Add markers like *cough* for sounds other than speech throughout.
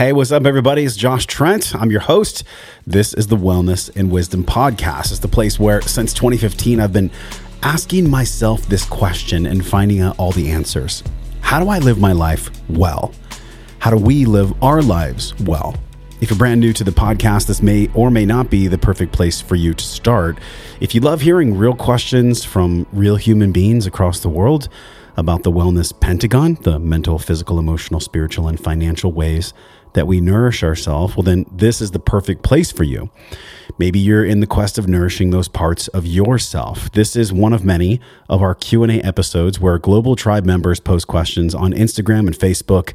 Hey, what's up, everybody? It's Josh Trent. I'm your host. This is the Wellness and Wisdom Podcast. It's the place where, since 2015, I've been asking myself this question and finding out all the answers. How do I live my life well? How do we live our lives well? If you're brand new to the podcast, this may or may not be the perfect place for you to start. If you love hearing real questions from real human beings across the world about the wellness pentagon, the mental, physical, emotional, spiritual, and financial ways that we nourish ourselves, well, then this is the perfect place for you. Maybe you're in the quest of nourishing those parts of yourself. This is one of many of our Q&A episodes where Global Tribe members post questions on Instagram and Facebook,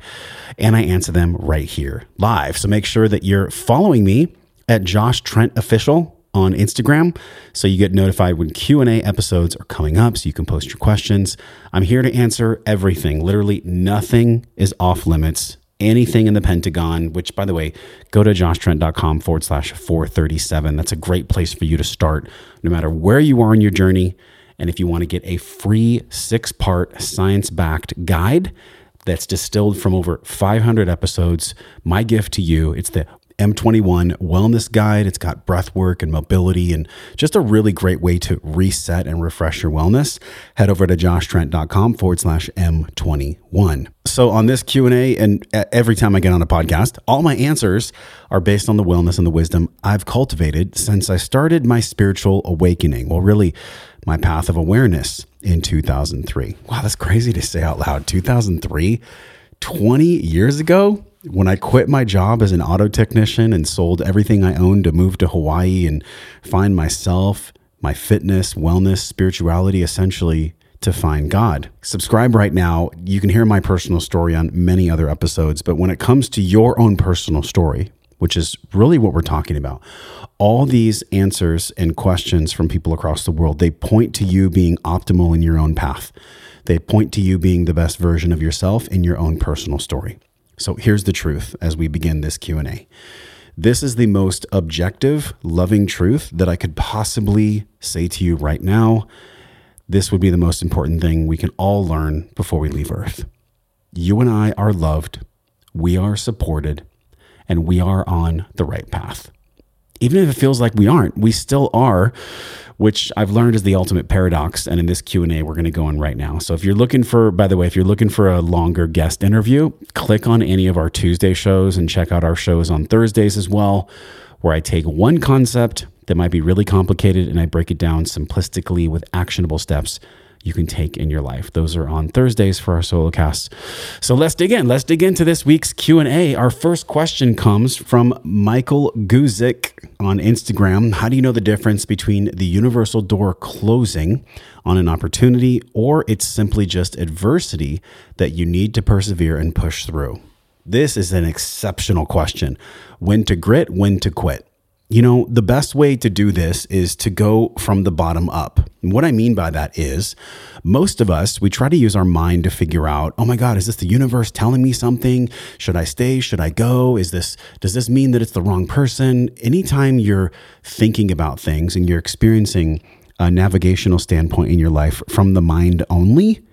and I answer them right here live. So make sure that you're following me at Josh Trent Official on Instagram so you get notified when Q&A episodes are coming up so you can post your questions. I'm here to answer everything. Literally nothing is off limits anything in the Pentagon, which, by the way, go to joshtrent.com forward slash 437. That's a great place for you to start, no matter where you are in your journey. And if you want to get a free six part science backed guide that's distilled from over 500 episodes, my gift to you, it's the M21 Wellness Guide. It's got breath work and mobility and just a really great way to reset and refresh your wellness. Head over to joshtrent.com forward slash M21. So on this Q&A and every time I get on a podcast, all my answers are based on the wellness and the wisdom I've cultivated since I started my spiritual awakening. Well, really my path of awareness in 2003. Wow, that's crazy to say out loud. 2003, 20 years ago? when I quit my job as an auto technician and sold everything I owned to move to Hawaii and find myself, my fitness, wellness, spirituality, essentially to find God. Subscribe right now. You can hear my personal story on many other episodes, but when it comes to your own personal story, which is really what we're talking about, all these answers and questions from people across the world, they point to you being optimal in your own path. They point to you being the best version of yourself in your own personal story. So here's the truth as we begin this Q&A. This is the most objective, loving truth that I could possibly say to you right now. This would be the most important thing we can all learn before we leave Earth. You and I are loved, we are supported, and we are on the right path. Even if it feels like we aren't, we still are which I've learned is the ultimate paradox. And in this Q and A, we're going to go in right now. So if you're looking for, by the way, if you're looking for a longer guest interview, click on any of our Tuesday shows and check out our shows on Thursdays as well, where I take one concept that might be really complicated and I break it down simplistically with actionable steps you can take in your life. Those are on Thursdays for our solo casts. So let's dig in. Let's dig into this week's Q&A. Our first question comes from Michael Guzik on Instagram. How do you know the difference between the universal door closing on an opportunity or it's simply just adversity that you need to persevere and push through? This is an exceptional question. When to grit, when to quit. You know, the best way to do this is to go from the bottom up. And what I mean by that is most of us, we try to use our mind to figure out, oh my God, is this the universe telling me something? Should I stay? Should I go? Is this, does this mean that it's the wrong person? Anytime you're thinking about things and you're experiencing a navigational standpoint in your life from the mind only,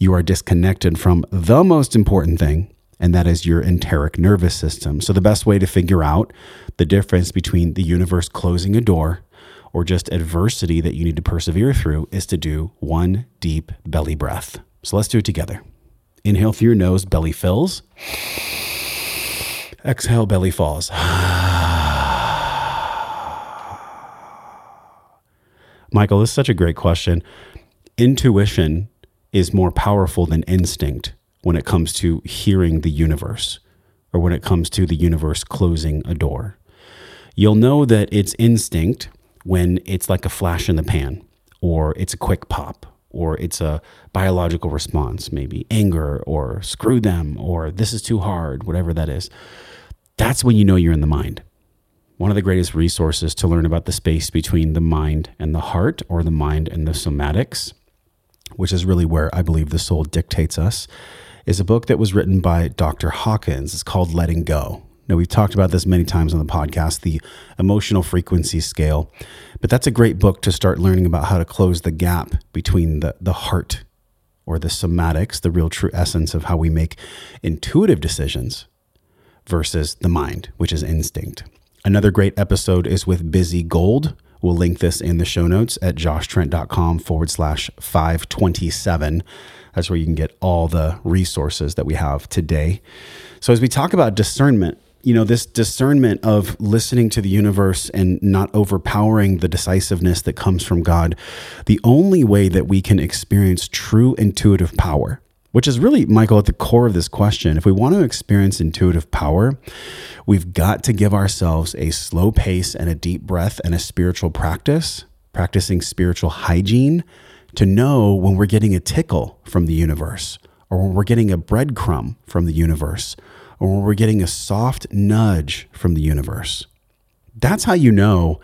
you are disconnected from the most important thing, and that is your enteric nervous system. So, the best way to figure out the difference between the universe closing a door or just adversity that you need to persevere through is to do one deep belly breath. So, let's do it together. Inhale through your nose, belly fills. Exhale, belly falls. Michael, this is such a great question. Intuition is more powerful than instinct when it comes to hearing the universe or when it comes to the universe closing a door. You'll know that it's instinct when it's like a flash in the pan, or it's a quick pop, or it's a biological response, maybe anger, or screw them, or this is too hard, whatever that is. That's when you know you're in the mind. One of the greatest resources to learn about the space between the mind and the heart, or the mind and the somatics, which is really where I believe the soul dictates us, is a book that was written by Dr. Hawkins. It's called Letting Go. Now, we've talked about this many times on the podcast, the emotional frequency scale, but that's a great book to start learning about how to close the gap between the, the heart or the somatics, the real true essence of how we make intuitive decisions, versus the mind, which is instinct. Another great episode is with Busy Gold. We'll link this in the show notes at joshtrent.com forward slash 527. That's where you can get all the resources that we have today. So, as we talk about discernment, you know, this discernment of listening to the universe and not overpowering the decisiveness that comes from God, the only way that we can experience true intuitive power, which is really, Michael, at the core of this question. If we want to experience intuitive power, we've got to give ourselves a slow pace and a deep breath and a spiritual practice, practicing spiritual hygiene to know when we're getting a tickle from the universe or when we're getting a breadcrumb from the universe or when we're getting a soft nudge from the universe. That's how you know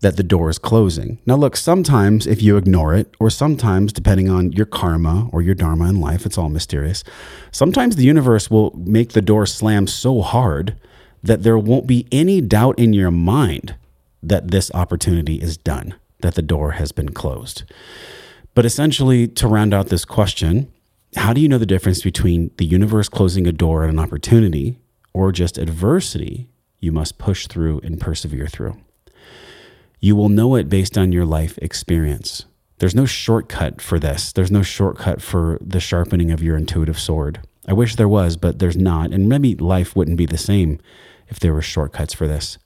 that the door is closing. Now, look, sometimes if you ignore it, or sometimes depending on your karma or your dharma in life, it's all mysterious. Sometimes the universe will make the door slam so hard that there won't be any doubt in your mind that this opportunity is done, that the door has been closed. But essentially, to round out this question, how do you know the difference between the universe closing a door and an opportunity or just adversity you must push through and persevere through? You will know it based on your life experience. There's no shortcut for this. There's no shortcut for the sharpening of your intuitive sword. I wish there was, but there's not. And maybe life wouldn't be the same if there were shortcuts for this.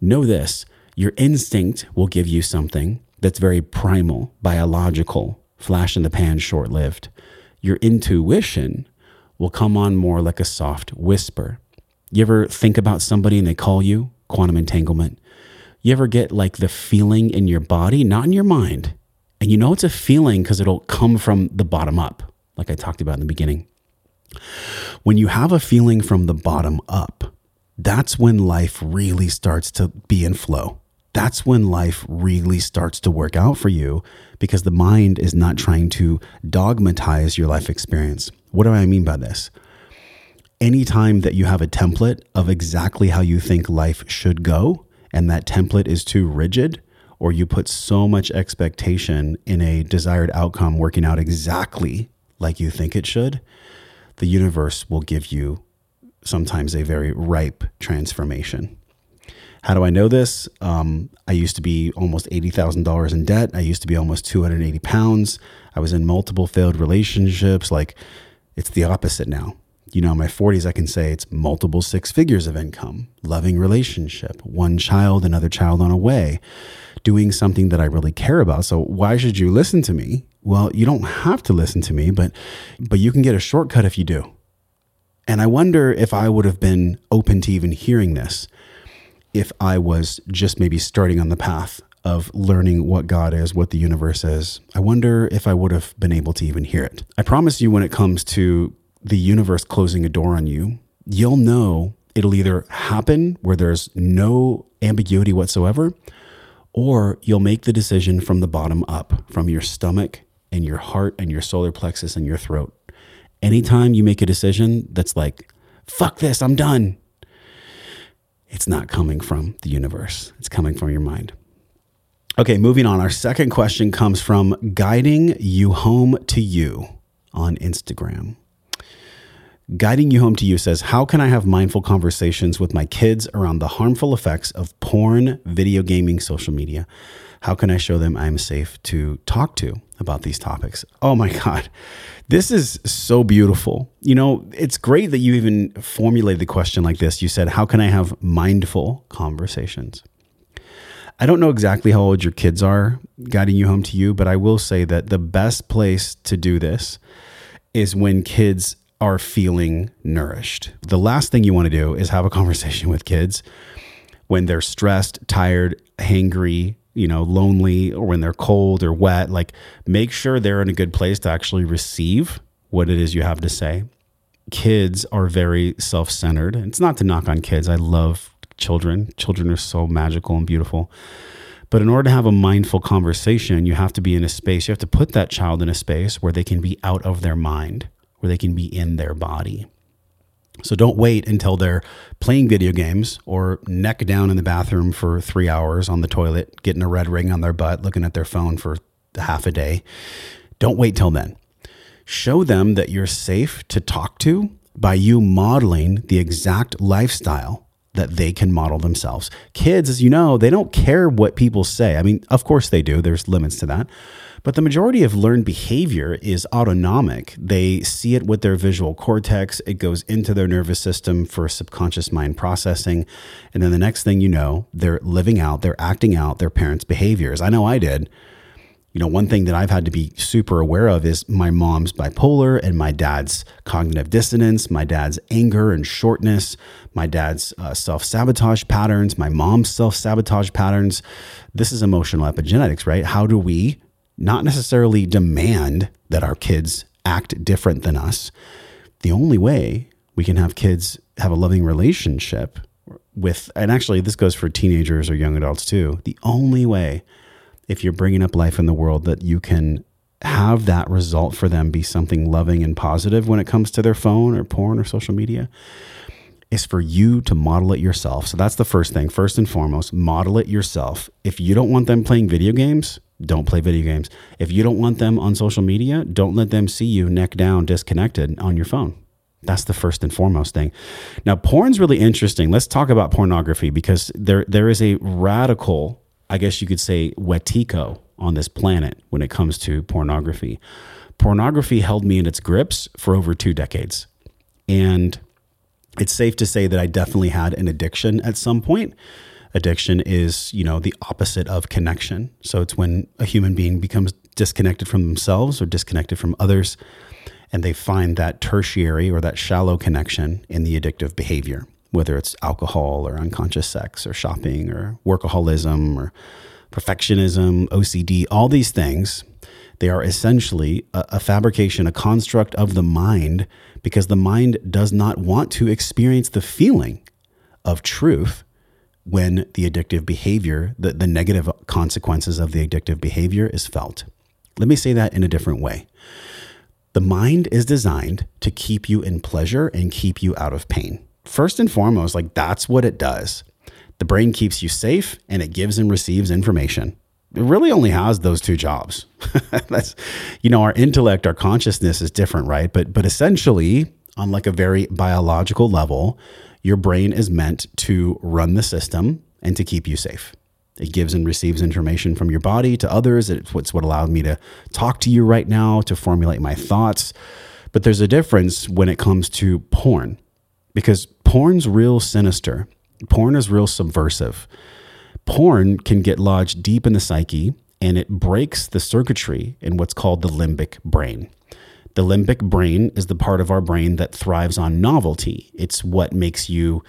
Know this your instinct will give you something that's very primal, biological, flash in the pan, short lived your intuition will come on more like a soft whisper. You ever think about somebody and they call you? Quantum entanglement. You ever get like the feeling in your body, not in your mind? And you know it's a feeling because it'll come from the bottom up, like I talked about in the beginning. When you have a feeling from the bottom up, that's when life really starts to be in flow that's when life really starts to work out for you because the mind is not trying to dogmatize your life experience. What do I mean by this? Anytime that you have a template of exactly how you think life should go, and that template is too rigid, or you put so much expectation in a desired outcome working out exactly like you think it should, the universe will give you sometimes a very ripe transformation. How do I know this? Um, I used to be almost $80,000 in debt. I used to be almost 280 pounds. I was in multiple failed relationships. Like, it's the opposite now. You know, in my 40s, I can say it's multiple six figures of income, loving relationship, one child, another child on a way, doing something that I really care about. So, why should you listen to me? Well, you don't have to listen to me, but but you can get a shortcut if you do. And I wonder if I would have been open to even hearing this if I was just maybe starting on the path of learning what God is, what the universe is. I wonder if I would have been able to even hear it. I promise you, when it comes to the universe closing a door on you, you'll know it'll either happen where there's no ambiguity whatsoever, or you'll make the decision from the bottom up, from your stomach and your heart and your solar plexus and your throat. Anytime you make a decision that's like, fuck this, I'm done, it's not coming from the universe, it's coming from your mind. Okay, moving on. Our second question comes from Guiding You Home to You on Instagram. Guiding You Home to You says, How can I have mindful conversations with my kids around the harmful effects of porn, video gaming, social media? How can I show them I'm safe to talk to about these topics? Oh my God. This is so beautiful. You know, it's great that you even formulated the question like this. You said, How can I have mindful conversations? I don't know exactly how old your kids are guiding you home to you, but I will say that the best place to do this is when kids are feeling nourished. The last thing you want to do is have a conversation with kids when they're stressed, tired, hangry, you know, lonely or when they're cold or wet, like make sure they're in a good place to actually receive what it is you have to say. Kids are very self centered. It's not to knock on kids. I love children. Children are so magical and beautiful. But in order to have a mindful conversation, you have to be in a space, you have to put that child in a space where they can be out of their mind, where they can be in their body. So don't wait until they're playing video games or neck down in the bathroom for three hours on the toilet, getting a red ring on their butt, looking at their phone for half a day. Don't wait till then. Show them that you're safe to talk to by you modeling the exact lifestyle that they can model themselves. Kids, as you know, they don't care what people say. I mean, of course they do, there's limits to that. But the majority of learned behavior is autonomic. They see it with their visual cortex, it goes into their nervous system for subconscious mind processing. And then the next thing you know, they're living out, they're acting out their parents' behaviors. I know I did you know, one thing that I've had to be super aware of is my mom's bipolar and my dad's cognitive dissonance, my dad's anger and shortness, my dad's uh, self sabotage patterns, my mom's self sabotage patterns. This is emotional epigenetics, right? How do we not necessarily demand that our kids act different than us? The only way we can have kids have a loving relationship with, and actually, this goes for teenagers or young adults too. The only way if you're bringing up life in the world that you can have that result for them be something loving and positive when it comes to their phone or porn or social media is for you to model it yourself. So that's the first thing. First and foremost, model it yourself. If you don't want them playing video games, don't play video games. If you don't want them on social media, don't let them see you neck down disconnected on your phone. That's the first and foremost thing. Now, porn's really interesting. Let's talk about pornography because there there is a radical I guess you could say, wetiko on this planet when it comes to pornography. Pornography held me in its grips for over two decades. And it's safe to say that I definitely had an addiction at some point. Addiction is, you know, the opposite of connection. So it's when a human being becomes disconnected from themselves or disconnected from others, and they find that tertiary or that shallow connection in the addictive behavior whether it's alcohol or unconscious sex or shopping or workaholism or perfectionism, OCD, all these things, they are essentially a, a, fabrication, a construct of the mind, because the mind does not want to experience the feeling of truth when the addictive behavior, the, the negative consequences of the addictive behavior is felt. Let me say that in a different way. The mind is designed to keep you in pleasure and keep you out of pain first and foremost, like that's what it does. The brain keeps you safe and it gives and receives information. It really only has those two jobs. *laughs* that's, you know, our intellect, our consciousness is different, right? But, but essentially, on like a very biological level, your brain is meant to run the system and to keep you safe. It gives and receives information from your body to others. It's what's what allowed me to talk to you right now, to formulate my thoughts. But there's a difference when it comes to porn because porn's real sinister. Porn is real subversive. Porn can get lodged deep in the psyche and it breaks the circuitry in what's called the limbic brain. The limbic brain is the part of our brain that thrives on novelty. It's what makes you,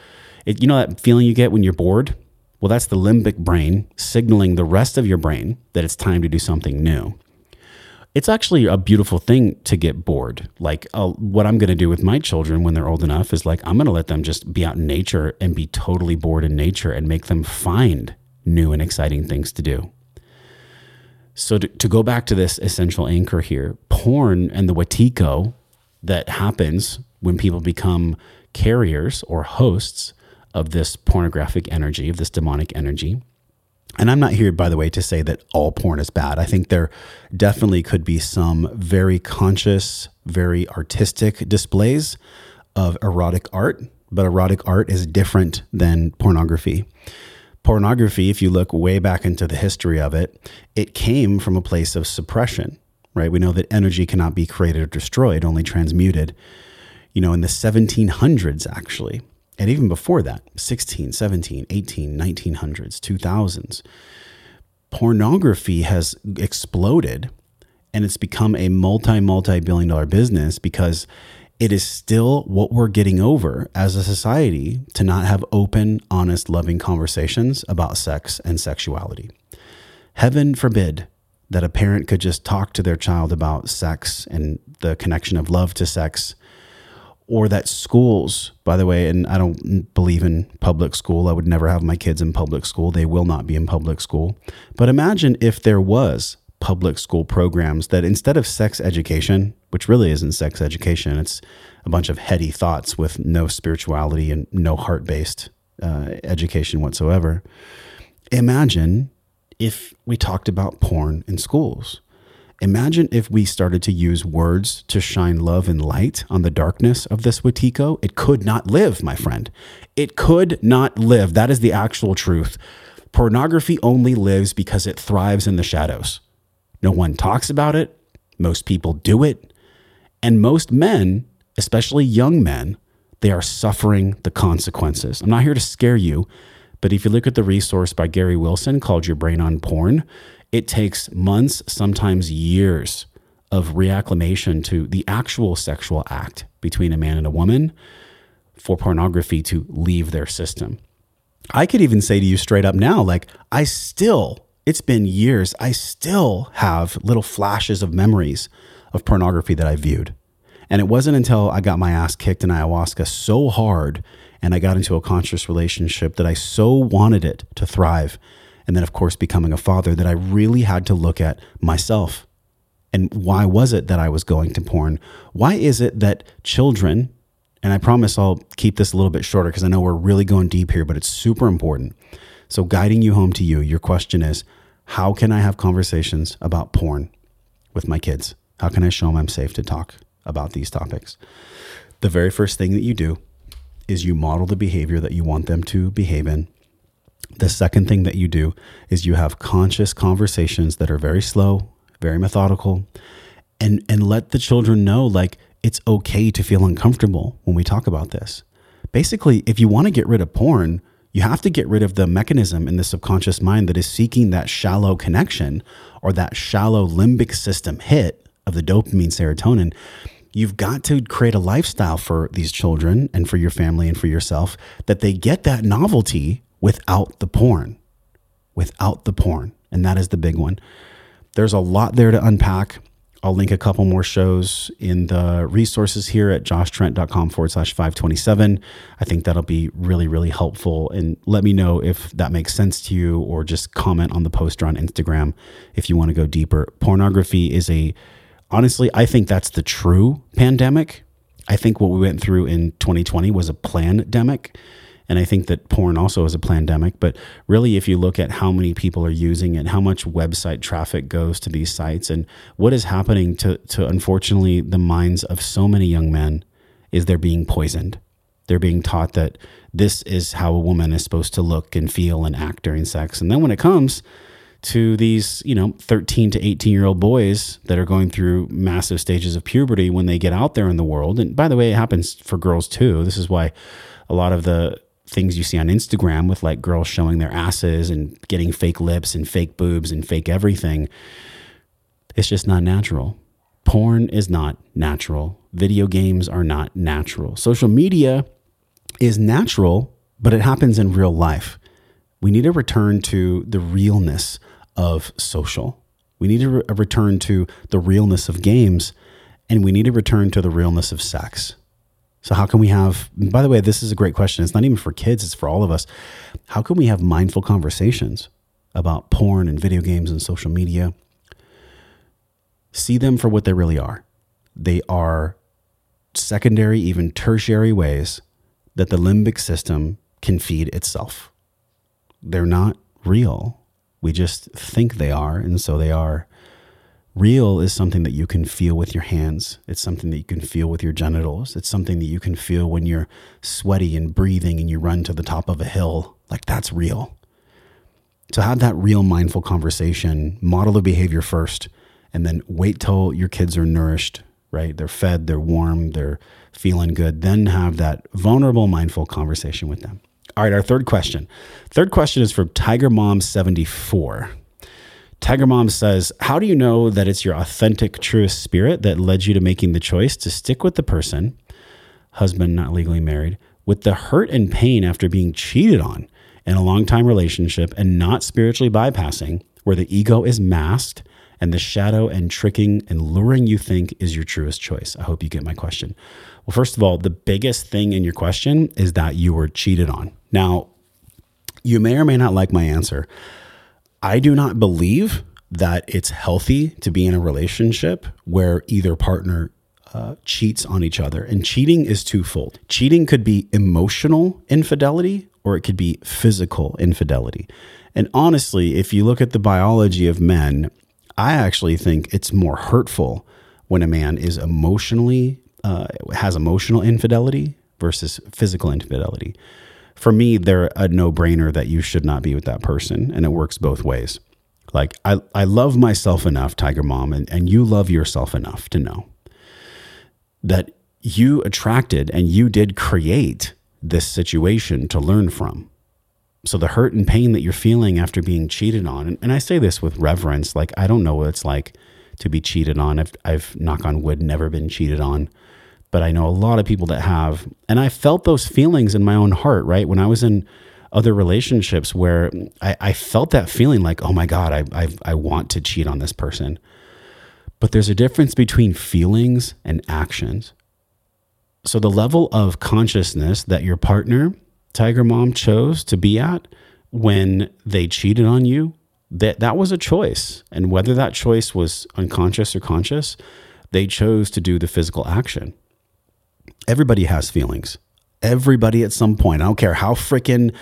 it, you know, that feeling you get when you're bored? Well, that's the limbic brain signaling the rest of your brain that it's time to do something new it's actually a beautiful thing to get bored. Like uh, what I'm going to do with my children when they're old enough is like I'm going to let them just be out in nature and be totally bored in nature and make them find new and exciting things to do. So to, to go back to this essential anchor here, porn and the wetiko that happens when people become carriers or hosts of this pornographic energy, of this demonic energy, and I'm not here, by the way, to say that all porn is bad. I think there definitely could be some very conscious, very artistic displays of erotic art, but erotic art is different than pornography. Pornography, if you look way back into the history of it, it came from a place of suppression, right? We know that energy cannot be created or destroyed, only transmuted. You know, in the 1700s, actually, and even before that 16 17 18 1900s 2000s pornography has exploded and it's become a multi multi billion dollar business because it is still what we're getting over as a society to not have open honest loving conversations about sex and sexuality heaven forbid that a parent could just talk to their child about sex and the connection of love to sex or that schools, by the way, and I don't believe in public school. I would never have my kids in public school. They will not be in public school. But imagine if there was public school programs that instead of sex education, which really isn't sex education, it's a bunch of heady thoughts with no spirituality and no heart based uh, education whatsoever. Imagine if we talked about porn in schools Imagine if we started to use words to shine love and light on the darkness of this Wetiko. It could not live, my friend. It could not live. That is the actual truth. Pornography only lives because it thrives in the shadows. No one talks about it. Most people do it. And most men, especially young men, they are suffering the consequences. I'm not here to scare you, but if you look at the resource by Gary Wilson called Your Brain on Porn, it takes months, sometimes years of reacclimation to the actual sexual act between a man and a woman for pornography to leave their system. I could even say to you straight up now, like, I still, it's been years, I still have little flashes of memories of pornography that I viewed. And it wasn't until I got my ass kicked in ayahuasca so hard and I got into a conscious relationship that I so wanted it to thrive and then of course becoming a father that I really had to look at myself. And why was it that I was going to porn? Why is it that children, and I promise I'll keep this a little bit shorter because I know we're really going deep here, but it's super important. So, guiding you home to you, your question is how can I have conversations about porn with my kids? How can I show them I'm safe to talk about these topics? The very first thing that you do is you model the behavior that you want them to behave in the second thing that you do is you have conscious conversations that are very slow, very methodical, and and let the children know like it's okay to feel uncomfortable when we talk about this. Basically, if you want to get rid of porn, you have to get rid of the mechanism in the subconscious mind that is seeking that shallow connection or that shallow limbic system hit of the dopamine serotonin. You've got to create a lifestyle for these children and for your family and for yourself that they get that novelty without the porn. Without the porn. And that is the big one. There's a lot there to unpack. I'll link a couple more shows in the resources here at joshtrent.com forward slash 527. I think that'll be really, really helpful. And let me know if that makes sense to you or just comment on the poster on Instagram if you want to go deeper. Pornography is a, honestly, I think that's the true pandemic. I think what we went through in 2020 was a pandemic. And I think that porn also is a pandemic. But really, if you look at how many people are using it, how much website traffic goes to these sites, and what is happening to, to unfortunately the minds of so many young men, is they're being poisoned. They're being taught that this is how a woman is supposed to look and feel and act during sex. And then when it comes to these, you know, 13 to 18 year old boys that are going through massive stages of puberty when they get out there in the world. And by the way, it happens for girls too. This is why a lot of the things you see on Instagram with like girls showing their asses and getting fake lips and fake boobs and fake everything. It's just not natural. Porn is not natural. Video games are not natural. Social media is natural, but it happens in real life. We need to return to the realness of social. We need to re- return to the realness of games, and we need to return to the realness of sex. So, how can we have, by the way, this is a great question. It's not even for kids, it's for all of us. How can we have mindful conversations about porn and video games and social media? See them for what they really are. They are secondary, even tertiary ways that the limbic system can feed itself. They're not real. We just think they are, and so they are. Real is something that you can feel with your hands. It's something that you can feel with your genitals. It's something that you can feel when you're sweaty and breathing and you run to the top of a hill. Like that's real. To have that real mindful conversation, model the behavior first, and then wait till your kids are nourished, right? They're fed, they're warm, they're feeling good. Then have that vulnerable, mindful conversation with them. All right, our third question. Third question is from Tiger Mom 74. Tiger Mom says, How do you know that it's your authentic, truest spirit that led you to making the choice to stick with the person, husband not legally married, with the hurt and pain after being cheated on in a long time relationship and not spiritually bypassing, where the ego is masked and the shadow and tricking and luring you think is your truest choice? I hope you get my question. Well, first of all, the biggest thing in your question is that you were cheated on. Now, you may or may not like my answer. I do not believe that it's healthy to be in a relationship where either partner uh, cheats on each other. And cheating is twofold. Cheating could be emotional infidelity or it could be physical infidelity. And honestly, if you look at the biology of men, I actually think it's more hurtful when a man is emotionally uh, has emotional infidelity versus physical infidelity. For me, they're a no brainer that you should not be with that person, and it works both ways. Like I, I love myself enough, Tiger Mom, and, and you love yourself enough to know that you attracted and you did create this situation to learn from. So the hurt and pain that you're feeling after being cheated on, and, and I say this with reverence, like I don't know what it's like to be cheated on. I've, I've knock on wood, never been cheated on, but I know a lot of people that have, and I felt those feelings in my own heart. Right when I was in other relationships where I, I felt that feeling like, oh my god, I, I I want to cheat on this person. But there's a difference between feelings and actions. So the level of consciousness that your partner Tiger Mom chose to be at when they cheated on you, that that was a choice. And whether that choice was unconscious or conscious, they chose to do the physical action. Everybody has feelings. Everybody at some point, I don't care how freaking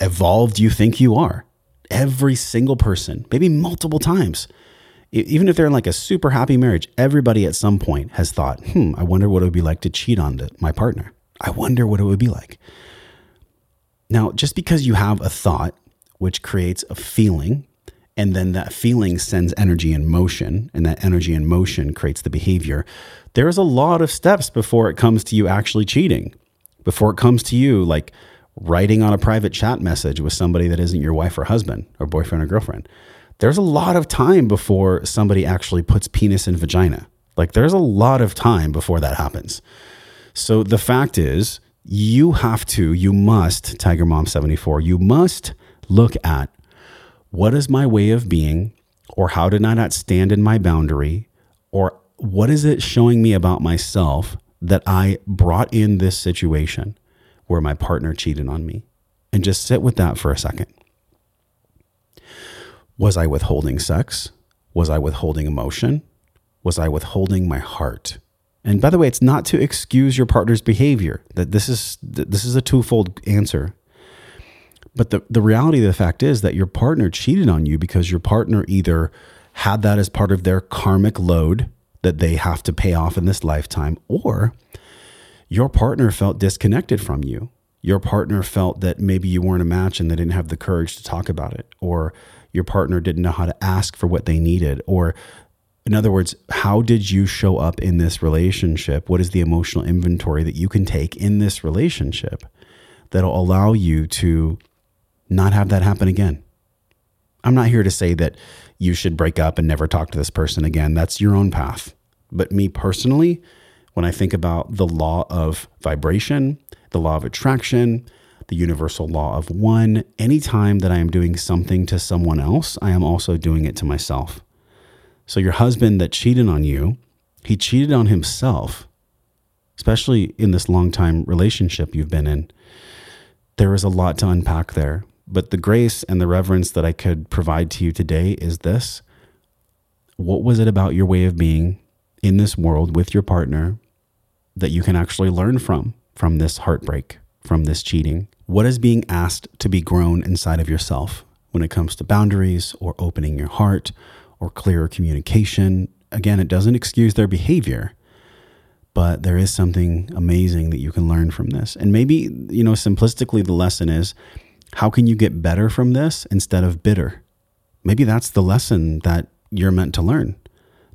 evolved you think you are. Every single person, maybe multiple times, even if they're in like a super happy marriage, everybody at some point has thought, hmm, I wonder what it would be like to cheat on my partner. I wonder what it would be like. Now, just because you have a thought, which creates a feeling, and then that feeling sends energy in motion, and that energy in motion creates the behavior, there's a lot of steps before it comes to you actually cheating, before it comes to you like writing on a private chat message with somebody that isn't your wife or husband or boyfriend or girlfriend. There's a lot of time before somebody actually puts penis in vagina. Like there's a lot of time before that happens. So the fact is, you have to, you must, Tiger Mom 74, you must look at what is my way of being, or how did I not stand in my boundary, or what is it showing me about myself that I brought in this situation where my partner cheated on me? And just sit with that for a second. Was I withholding sex? Was I withholding emotion? Was I withholding my heart? And by the way, it's not to excuse your partner's behavior. That this is this is a twofold answer. But the, the reality of the fact is that your partner cheated on you because your partner either had that as part of their karmic load that they have to pay off in this lifetime, or your partner felt disconnected from you. Your partner felt that maybe you weren't a match and they didn't have the courage to talk about it, or your partner didn't know how to ask for what they needed, or in other words, how did you show up in this relationship? What is the emotional inventory that you can take in this relationship that'll allow you to not have that happen again? I'm not here to say that you should break up and never talk to this person again. That's your own path. But me personally, when I think about the law of vibration, the law of attraction, the universal law of one, anytime that I am doing something to someone else, I am also doing it to myself. So your husband that cheated on you, he cheated on himself, especially in this long time relationship you've been in. There is a lot to unpack there. But the grace and the reverence that I could provide to you today is this. What was it about your way of being in this world with your partner that you can actually learn from, from this heartbreak, from this cheating? What is being asked to be grown inside of yourself when it comes to boundaries or opening your heart or clearer communication. Again, it doesn't excuse their behavior, but there is something amazing that you can learn from this. And maybe, you know, simplistically, the lesson is how can you get better from this instead of bitter? Maybe that's the lesson that you're meant to learn.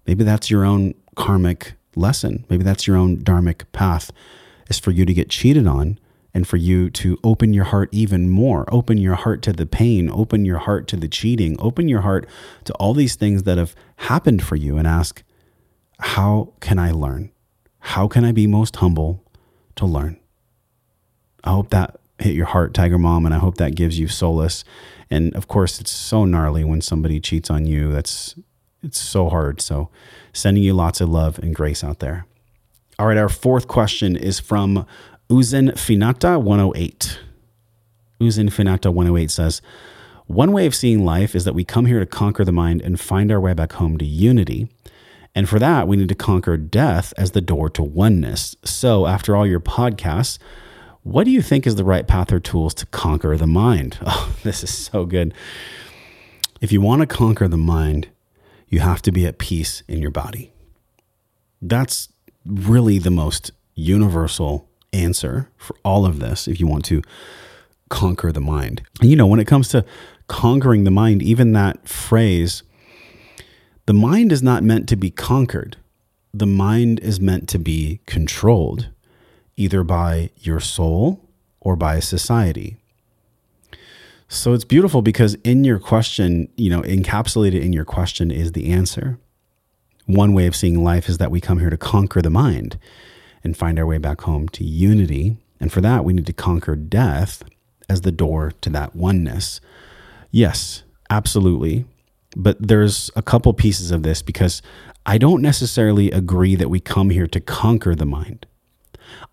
Maybe that's your own karmic lesson. Maybe that's your own dharmic path is for you to get cheated on and for you to open your heart even more. Open your heart to the pain, open your heart to the cheating, open your heart to all these things that have happened for you and ask, How can I learn? How can I be most humble to learn? I hope that hit your heart, Tiger Mom, and I hope that gives you solace. And of course, it's so gnarly when somebody cheats on you. That's it's so hard. So, sending you lots of love and grace out there. All right, our fourth question is from Uzin Finata 108. Uzin Finata 108 says, One way of seeing life is that we come here to conquer the mind and find our way back home to unity. And for that, we need to conquer death as the door to oneness. So, after all your podcasts, what do you think is the right path or tools to conquer the mind? *laughs* Oh, this is so good. If you want to conquer the mind, you have to be at peace in your body. That's really the most universal answer for all of this if you want to conquer the mind. And you know, when it comes to conquering the mind, even that phrase, the mind is not meant to be conquered. The mind is meant to be controlled, either by your soul or by society. So it's beautiful because in your question, you know, encapsulated in your question is the answer. One way of seeing life is that we come here to conquer the mind and find our way back home to unity. And for that, we need to conquer death as the door to that oneness. Yes, absolutely. But there's a couple pieces of this because I don't necessarily agree that we come here to conquer the mind.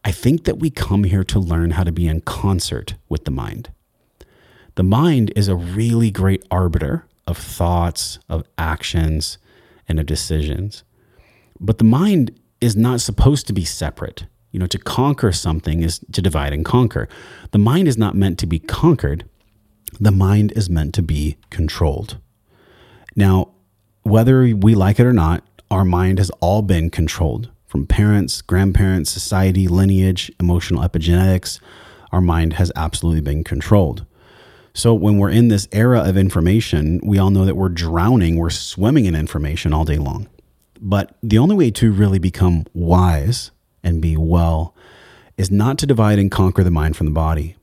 I think that we come here to learn how to be in concert with the mind. The mind is a really great arbiter of thoughts, of actions, and of decisions. But the mind is not supposed to be separate. You know, to conquer something is to divide and conquer. The mind is not meant to be conquered, the mind is meant to be controlled. Now, whether we like it or not, our mind has all been controlled from parents, grandparents, society, lineage, emotional epigenetics. Our mind has absolutely been controlled. So when we're in this era of information, we all know that we're drowning, we're swimming in information all day long. But the only way to really become wise and be well is not to divide and conquer the mind from the body.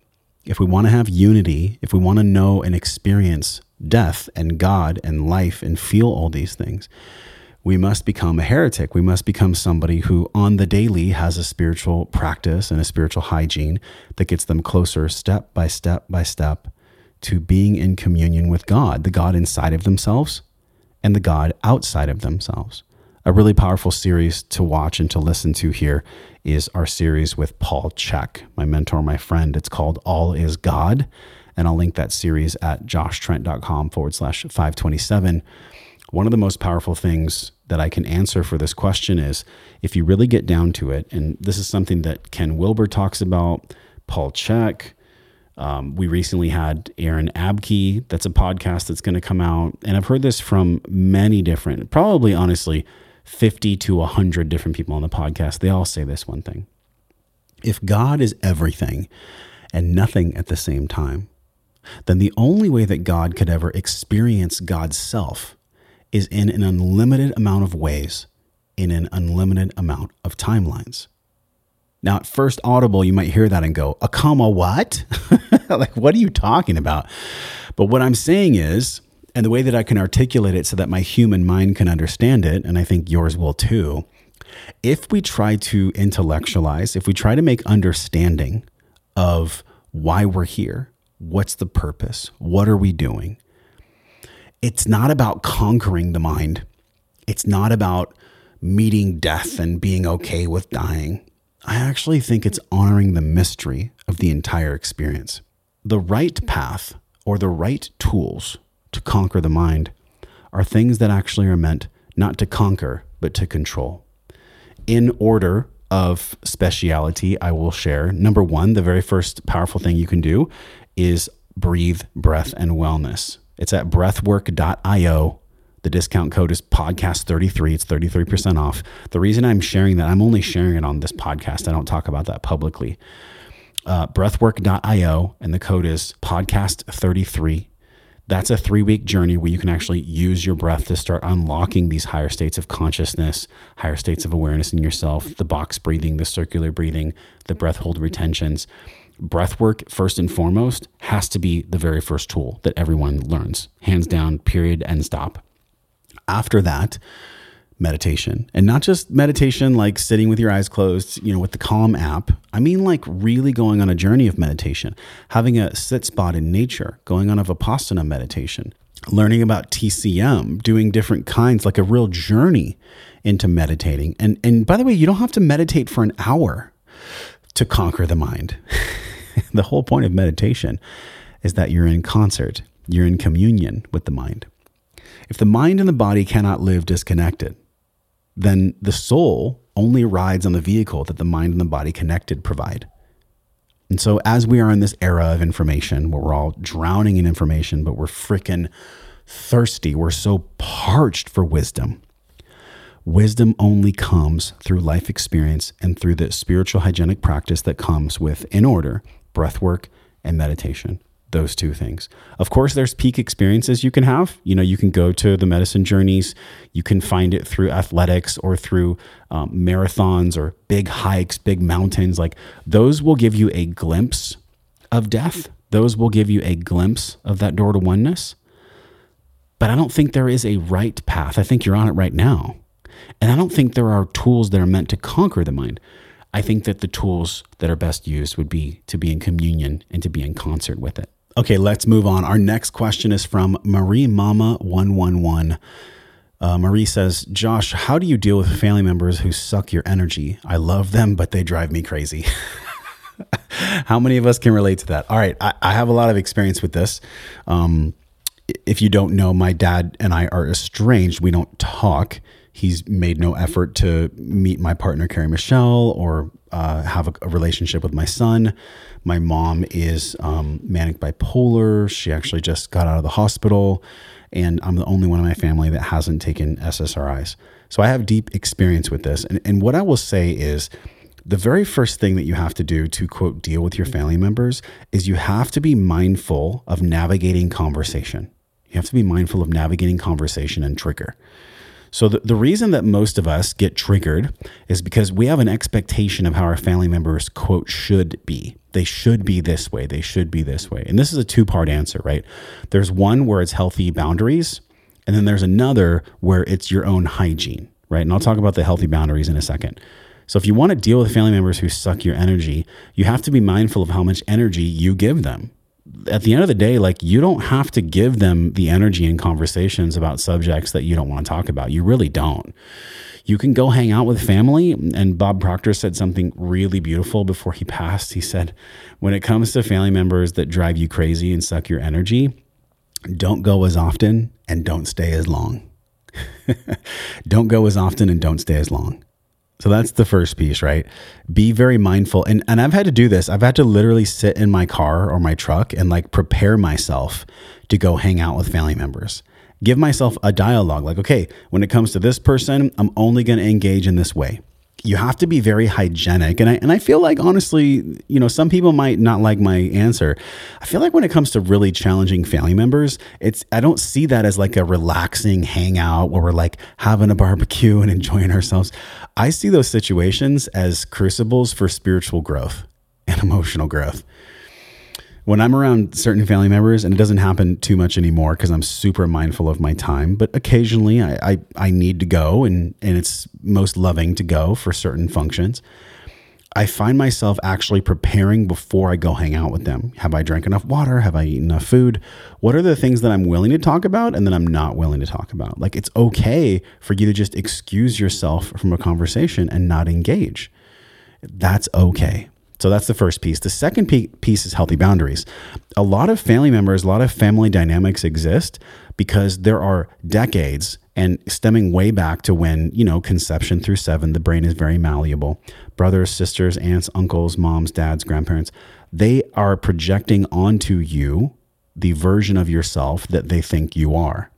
If we want to have unity, if we want to know and experience death and God and life and feel all these things, we must become a heretic. We must become somebody who, on the daily, has a spiritual practice and a spiritual hygiene that gets them closer, step by step by step, to being in communion with God, the God inside of themselves and the God outside of themselves. A really powerful series to watch and to listen to here is our series with Paul Chek, my mentor, my friend. It's called All is God. And I'll link that series at joshtrent.com forward slash 527. One of the most powerful things that I can answer for this question is if you really get down to it, and this is something that Ken Wilber talks about, Paul Chek. um, we recently had Aaron Abke. That's a podcast that's going to come out. And I've heard this from many different, probably honestly, 50 to 100 different people on the podcast. They all say this one thing If God is everything and nothing at the same time, then the only way that God could ever experience God's self is in an unlimited amount of ways, in an unlimited amount of timelines. Now, at first audible, you might hear that and go, a comma what? *laughs* like, what are you talking about? But what I'm saying is, and the way that I can articulate it so that my human mind can understand it, and I think yours will too, if we try to intellectualize, if we try to make understanding of why we're here, what's the purpose, what are we doing, it's not about conquering the mind. It's not about meeting death and being okay with dying. I actually think it's honoring the mystery of the entire experience. The right path or the right tools to conquer the mind are things that actually are meant not to conquer, but to control. In order of speciality, I will share number one, the very first powerful thing you can do is breathe, breath, and wellness. It's at breathwork.io the discount code is podcast33. It's 33% off. The reason I'm sharing that, I'm only sharing it on this podcast. I don't talk about that publicly. Uh, breathwork.io, and the code is podcast33. That's a three week journey where you can actually use your breath to start unlocking these higher states of consciousness, higher states of awareness in yourself, the box breathing, the circular breathing, the breath hold retentions. Breath work, first and foremost, has to be the very first tool that everyone learns, hands down, period, and stop after that, meditation and not just meditation like sitting with your eyes closed, you know, with the Calm app. I mean, like really going on a journey of meditation, having a sit spot in nature, going on a Vipassana meditation, learning about TCM, doing different kinds, like a real journey into meditating. And, and by the way, you don't have to meditate for an hour to conquer the mind. *laughs* *laughs* the whole point of meditation is that you're in concert, you're in communion with the mind. If the mind and the body cannot live disconnected, then the soul only rides on the vehicle that the mind and the body connected provide. And so, as we are in this era of information where we're all drowning in information, but we're freaking thirsty, we're so parched for wisdom. Wisdom only comes through life experience and through the spiritual hygienic practice that comes with, in order, breath work and meditation. Those two things. Of course, there's peak experiences you can have. You know, you can go to the medicine journeys. You can find it through athletics or through um, marathons or big hikes, big mountains. Like those will give you a glimpse of death. Those will give you a glimpse of that door to oneness. But I don't think there is a right path. I think you're on it right now. And I don't think there are tools that are meant to conquer the mind. I think that the tools that are best used would be to be in communion and to be in concert with it. Okay, let's move on. Our next question is from Marie Mama 111. Uh, Marie says, Josh, how do you deal with family members who suck your energy? I love them, but they drive me crazy. *laughs* how many of us can relate to that? All right, I, I have a lot of experience with this. Um, if you don't know, my dad and I are estranged. We don't talk. He's made no effort to meet my partner, Carrie Michelle, or uh, have a, a, relationship with my son. My mom is um, manic bipolar. She actually just got out of the hospital. And I'm the only one in my family that hasn't taken SSRIs. So I have deep experience with this. And, and what I will say is, the very first thing that you have to do to quote deal with your family members is you have to be mindful of navigating conversation. You have to be mindful of navigating conversation and trigger. So, the, the reason that most of us get triggered is because we have an expectation of how our family members, quote, should be. They should be this way. They should be this way. And this is a two part answer, right? There's one where it's healthy boundaries, and then there's another where it's your own hygiene, right? And I'll talk about the healthy boundaries in a second. So, if you want to deal with family members who suck your energy, you have to be mindful of how much energy you give them at the end of the day, like you don't have to give them the energy in conversations about subjects that you don't want to talk about. You really don't. You can go hang out with family. And Bob Proctor said something really beautiful before he passed. He said, when it comes to family members that drive you crazy and suck your energy, don't go as often and don't stay as long. *laughs* don't go as often and don't stay as long. So that's the first piece, right? Be very mindful. And and I've had to do this. I've had to literally sit in my car or my truck and like prepare myself to go hang out with family members. Give myself a dialogue like, okay, when it comes to this person, I'm only going to engage in this way you have to be very hygienic and I and I feel like honestly, you know, some people might not like my answer. I feel like when it comes to really challenging family members, it's I don't see that as like a relaxing hangout where we're like having a barbecue and *laughs* enjoying ourselves. I see those situations as crucibles for spiritual growth and *laughs* emotional growth when I'm around certain family members, and it doesn't happen too much anymore because I'm super mindful of my time, but occasionally I, I, I need to go and, and it's most loving to go for certain functions. I find myself actually preparing before I go hang out with them. Have I drank enough water? Have I eaten enough food? What are the things that I'm willing to talk about and that I'm not willing to talk about? Like it's okay for you to just excuse yourself from a conversation and not engage. That's okay. So that's the first piece. The second piece is healthy boundaries. A lot of family members, a lot of family dynamics exist because there are decades and stemming way back to when, you know, conception through seven, the brain is very malleable. Brothers, sisters, aunts, uncles, moms, dads, grandparents, they are projecting onto you the version of yourself that they think you are.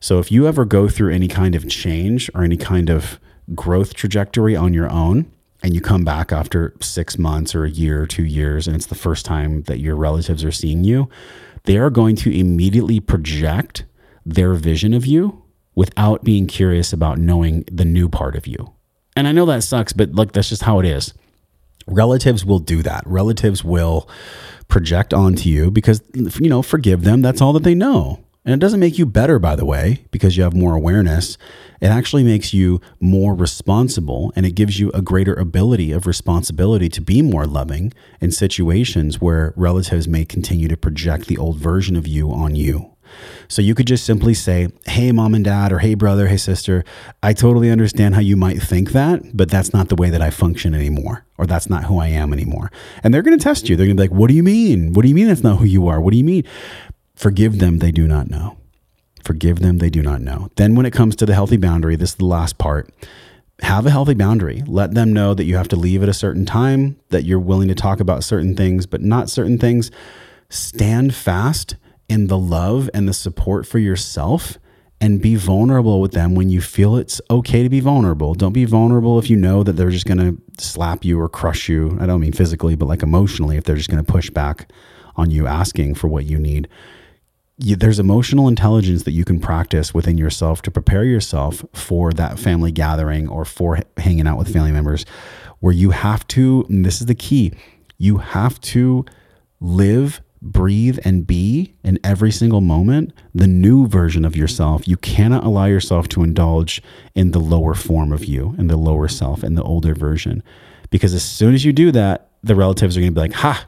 So if you ever go through any kind of change or any kind of growth trajectory on your own, and you come back after six months or a year or two years, and it's the first time that your relatives are seeing you, they are going to immediately project their vision of you without being curious about knowing the new part of you. And I know that sucks, but like that's just how it is. Relatives will do that. Relatives will project onto you because, you know, forgive them. That's all that they know. And it doesn't make you better, by the way, because you have more awareness. It actually makes you more responsible and it gives you a greater ability of responsibility to be more loving in situations where relatives may continue to project the old version of you on you. So you could just simply say, Hey, mom and dad, or Hey, brother, hey, sister, I totally understand how you might think that, but that's not the way that I function anymore, or that's not who I am anymore. And they're going to test you. They're going to be like, What do you mean? What do you mean that's not who you are? What do you mean? Forgive them, they do not know. Forgive them, they do not know. Then, when it comes to the healthy boundary, this is the last part. Have a healthy boundary. Let them know that you have to leave at a certain time, that you're willing to talk about certain things, but not certain things. Stand fast in the love and the support for yourself and be vulnerable with them when you feel it's okay to be vulnerable. Don't be vulnerable if you know that they're just going to slap you or crush you. I don't mean physically, but like emotionally, if they're just going to push back on you asking for what you need. You, there's emotional intelligence that you can practice within yourself to prepare yourself for that family gathering or for hanging out with family members where you have to, and this is the key, you have to live breathe and be in every single moment the new version of yourself. You cannot allow yourself to indulge in the lower form of you, and the lower self, and the older version. Because as soon as you do that, the relatives are going to be like, ha,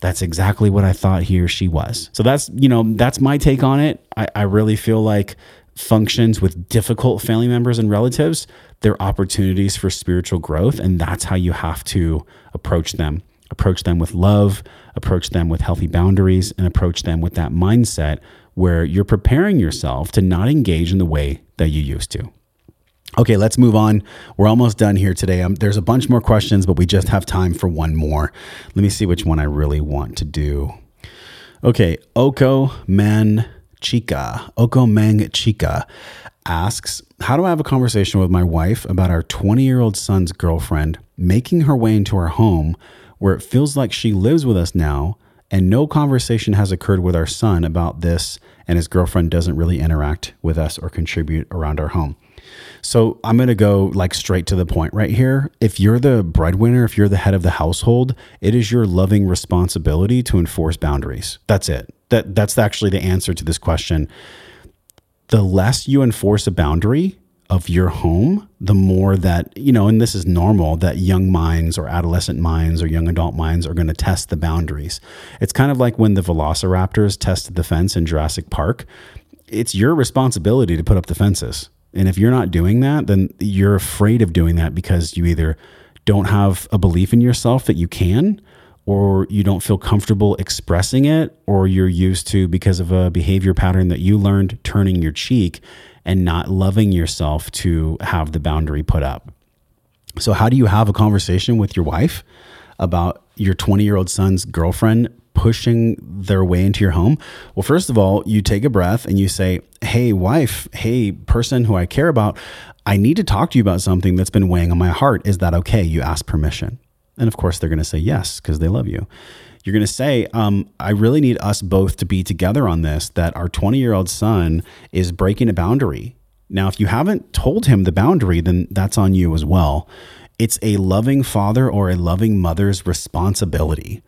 that's exactly what I thought he or she was. So that's, you know, that's my take on it. I, I really feel like functions with difficult family members and relatives, they're opportunities for spiritual growth. And that's how you have to approach them approach them with love, approach them with healthy boundaries, and approach them with that mindset where you're preparing yourself to not engage in the way that you used to. Okay, let's move on. We're almost done here today. Um, there's a bunch more questions, but we just have time for one more. Let me see which one I really want to do. Okay, Oko Man Chica, Oko Mang Chica asks, How do I have a conversation with my wife about our 20 year old son's girlfriend making her way into our home where it feels like she lives with us now and no conversation has occurred with our son about this and his girlfriend doesn't really interact with us or contribute around our home. So I'm going to go like straight to the point right here. If you're the breadwinner, if you're the head of the household, it is your loving responsibility to enforce boundaries. That's it. That that's actually the answer to this question. The less you enforce a boundary, of your home, the more that, you know, and this is normal that young minds or adolescent minds or young adult minds are going to test the boundaries. It's kind of like when the velociraptors tested the fence in Jurassic Park. It's your responsibility to put up the fences. And if you're not doing that, then you're afraid of doing that because you either don't have a belief in yourself that you can, or you don't feel comfortable expressing it, or you're used to, because of a behavior pattern that you learned, turning your cheek and not loving yourself to have the boundary put up. So, how do you have a conversation with your wife about your 20 year old son's girlfriend pushing their way into your home? Well, first of all, you take a breath and you say, Hey, wife, hey, person who I care about, I need to talk to you about something that's been weighing on my heart. Is that okay? You ask permission. And of course, they're going to say yes because they love you you're going to say, um, I really need us both to be together on this, that our 20 year old son is breaking a boundary. Now, if you haven't told him the boundary, then that's on you as well. It's a loving father or a loving mother's responsibility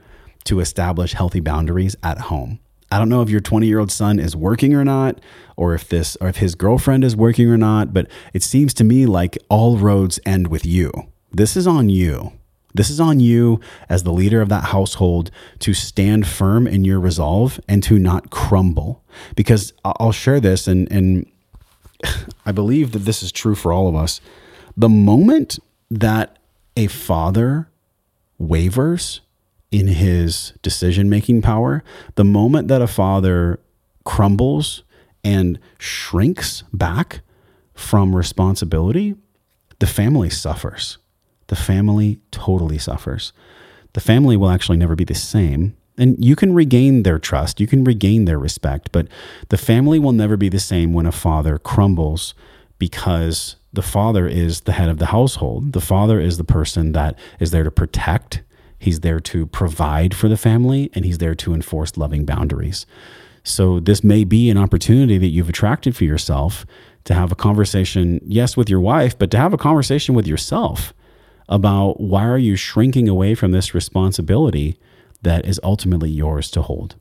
to establish healthy boundaries at home. I don't know if your 20 year old son is working or not, or if this, or if his girlfriend is working or not, but it seems to me like all roads end with you. This is on you. This is on you as the leader of that household to stand firm in your resolve and to not crumble. Because I'll share this, and, and *laughs* I believe that this is true for all of us. The moment that a father wavers in his decision making power, the moment that a father crumbles and shrinks back from responsibility, the family suffers the family totally suffers. The family will actually never be the same. And you can regain their trust, you can regain their respect, but the family will never be the same when a father crumbles because the father is the head of the household. The father is the person that is there to protect, he's there to provide for the family, and he's there to enforce loving boundaries. So, this may be an opportunity that you've attracted for yourself to have a conversation, yes, with your wife, but to have a conversation with yourself about why are you shrinking away from this responsibility that is ultimately yours to hold.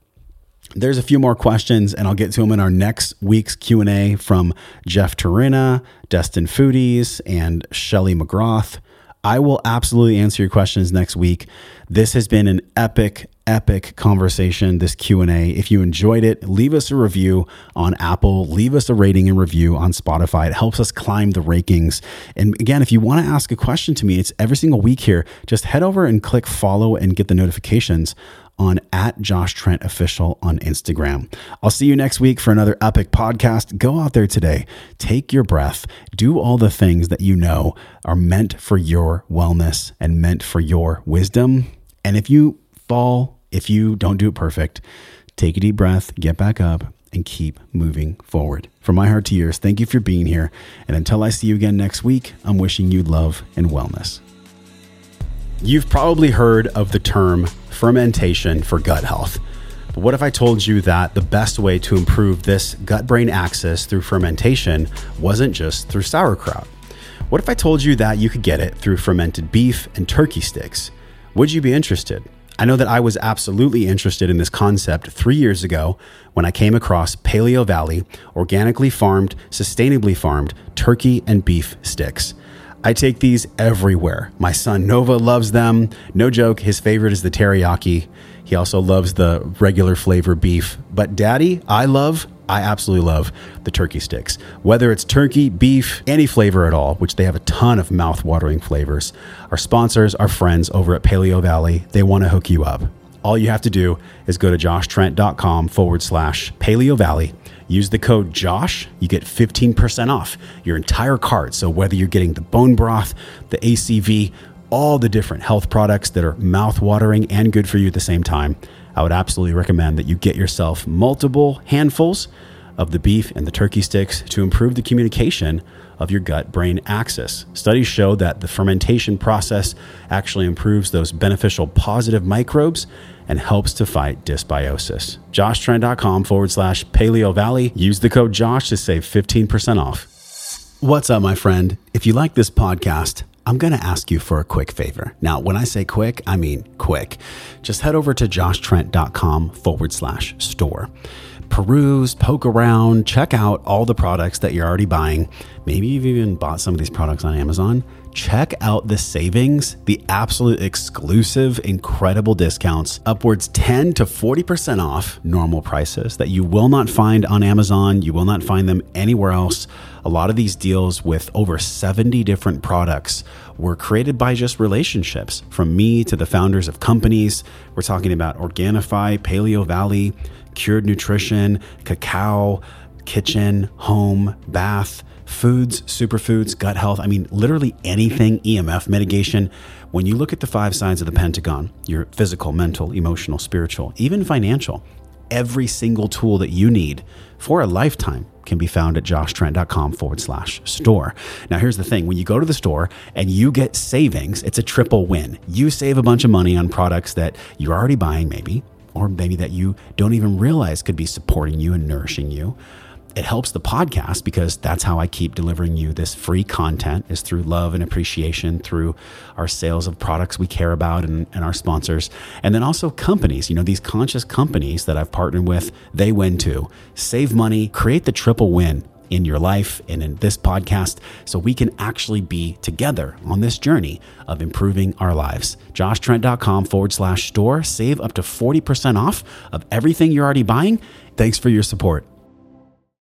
There's a few more questions, and I'll get to them in our next week's Q and A from Jeff Turina, Destin Foodies, and Shelly McGrath. I will absolutely answer your questions next week. This has been an epic, epic conversation, this Q&A. If you enjoyed it, leave us a review on Apple, leave us a rating and review on Spotify. It helps us climb the rankings. And again, if you want to ask a question to me, it's every single week here. Just head over and click follow and get the notifications on at Josh Trent Official on Instagram. I'll see you next week for another epic podcast. Go out there today, take your breath, do all the things that you know are meant for your wellness and meant for your wisdom. And if you fall, if you don't do it perfect, take a deep breath, get back up, and keep moving forward. From my heart to yours, thank you for being here. And until I see you again next week, I'm wishing you love and wellness. You've probably heard of the term fermentation for gut health. But what if I told you that the best way to improve this gut brain axis through fermentation wasn't just through sauerkraut? What if I told you that you could get it through fermented beef and turkey sticks? Would you be interested? I know that I was absolutely interested in this concept three years ago when I came across Paleo Valley organically farmed, sustainably farmed turkey and beef sticks. I take these everywhere. My son Nova loves them. No joke, his favorite is the teriyaki. He also loves the regular flavor beef. But daddy, I love, I absolutely love the turkey sticks. Whether it's turkey, beef, any flavor at all, which they have a ton of mouth-watering flavors. Our sponsors, our friends over at Paleo Valley, they want to hook you up. All you have to do is go to joshtrent.com forward slash Paleo Valley. Use the code JOSH. You get 15% off your entire cart. So whether you're getting the bone broth, the ACV, all the different health products that are mouth watering and good for you at the same time, I would absolutely recommend that you get yourself multiple handfuls of the beef and the turkey sticks to improve the communication of your gut brain axis. Studies show that the fermentation process actually improves those beneficial positive microbes and helps to fight dysbiosis. JoshTrent.com forward slash Paleo Valley. Use the code JOSH to save 15% off. What's up, my friend? If you like this podcast, I'm going to ask you for a quick favor. Now, when I say quick, I mean quick. Just head over to joshtrent.com forward slash store. Peruse, poke around, check out all the products that you're already buying. Maybe you've even bought some of these products on Amazon. Check out the savings, the absolute exclusive, incredible discounts, upwards 10 to 40% off normal prices that you will not find on Amazon. You will not find them anywhere else. A lot of these deals with over 70 different products were created by just relationships from me to the founders of companies. We're talking about Organifi, Paleo Valley, Cured Nutrition, Cacao, Kitchen, Home, Bath, Foods, Superfoods, Gut Health. I mean, literally anything EMF mitigation. When you look at the five sides of the Pentagon, your physical, mental, emotional, spiritual, even financial, every single tool that you need for a lifetime can be found at joshtrent.com forward slash store. Now, here's the thing when you go to the store and you get savings, it's a triple win. You save a bunch of money on products that you're already buying, maybe, or maybe that you don't even realize could be supporting you and nourishing you it helps the podcast because that's how I keep delivering you this free content is through love and appreciation through our sales of products we care about and, and, our sponsors. And then also companies, you know, these conscious companies that I've partnered with, they win too. Save money, create the triple win in your life and in this podcast so we can actually be together on this journey of improving our lives. JoshTrent.com forward slash store. Save up to 40% off of everything you're already buying. Thanks for your support.